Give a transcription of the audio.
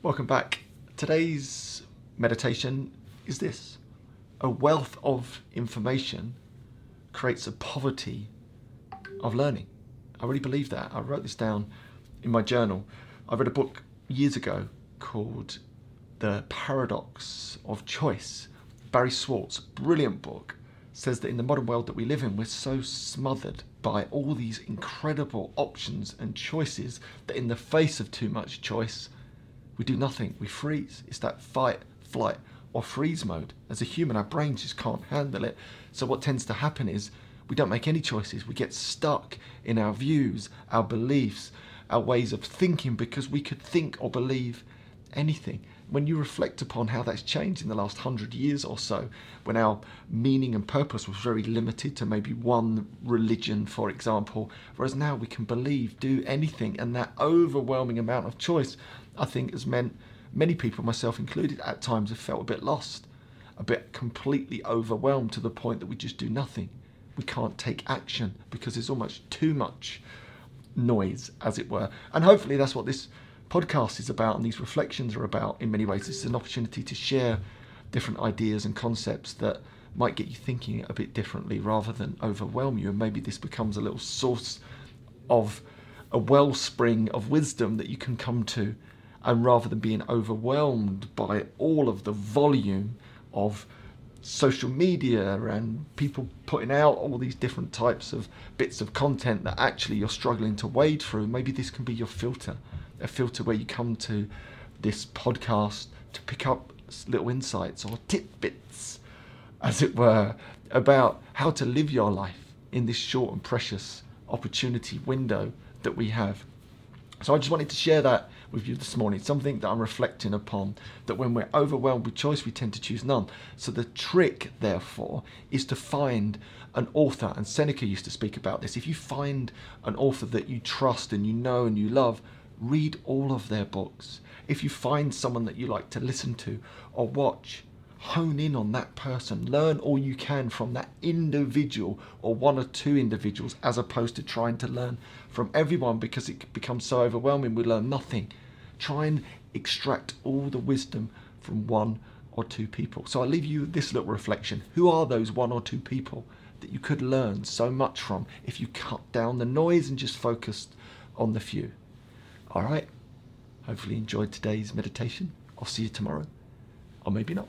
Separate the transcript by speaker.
Speaker 1: Welcome back. Today's meditation is this a wealth of information creates a poverty of learning. I really believe that. I wrote this down in my journal. I read a book years ago called The Paradox of Choice. Barry Schwartz, brilliant book, says that in the modern world that we live in, we're so smothered by all these incredible options and choices that in the face of too much choice, we do nothing. We freeze. It's that fight, flight, or freeze mode. As a human, our brains just can't handle it. So, what tends to happen is we don't make any choices. We get stuck in our views, our beliefs, our ways of thinking because we could think or believe anything. When you reflect upon how that's changed in the last hundred years or so, when our meaning and purpose was very limited to maybe one religion, for example, whereas now we can believe, do anything, and that overwhelming amount of choice, I think, has meant many people, myself included, at times have felt a bit lost, a bit completely overwhelmed to the point that we just do nothing. We can't take action because there's almost too much noise, as it were. And hopefully, that's what this podcast is about and these reflections are about in many ways. It's an opportunity to share different ideas and concepts that might get you thinking a bit differently rather than overwhelm you. And maybe this becomes a little source of a wellspring of wisdom that you can come to. And rather than being overwhelmed by all of the volume of social media and people putting out all these different types of bits of content that actually you're struggling to wade through, maybe this can be your filter a filter where you come to this podcast to pick up little insights or tidbits, as it were, about how to live your life in this short and precious opportunity window that we have. So I just wanted to share that with you this morning, something that I'm reflecting upon that when we're overwhelmed with choice, we tend to choose none. So the trick, therefore, is to find an author, and Seneca used to speak about this. If you find an author that you trust and you know and you love, read all of their books. If you find someone that you like to listen to or watch, hone in on that person. Learn all you can from that individual or one or two individuals as opposed to trying to learn from everyone because it becomes so overwhelming. We learn nothing. Try and extract all the wisdom from one or two people. So I'll leave you this little reflection. Who are those one or two people that you could learn so much from if you cut down the noise and just focused on the few? All right. Hopefully, you enjoyed today's meditation. I'll see you tomorrow, or maybe not.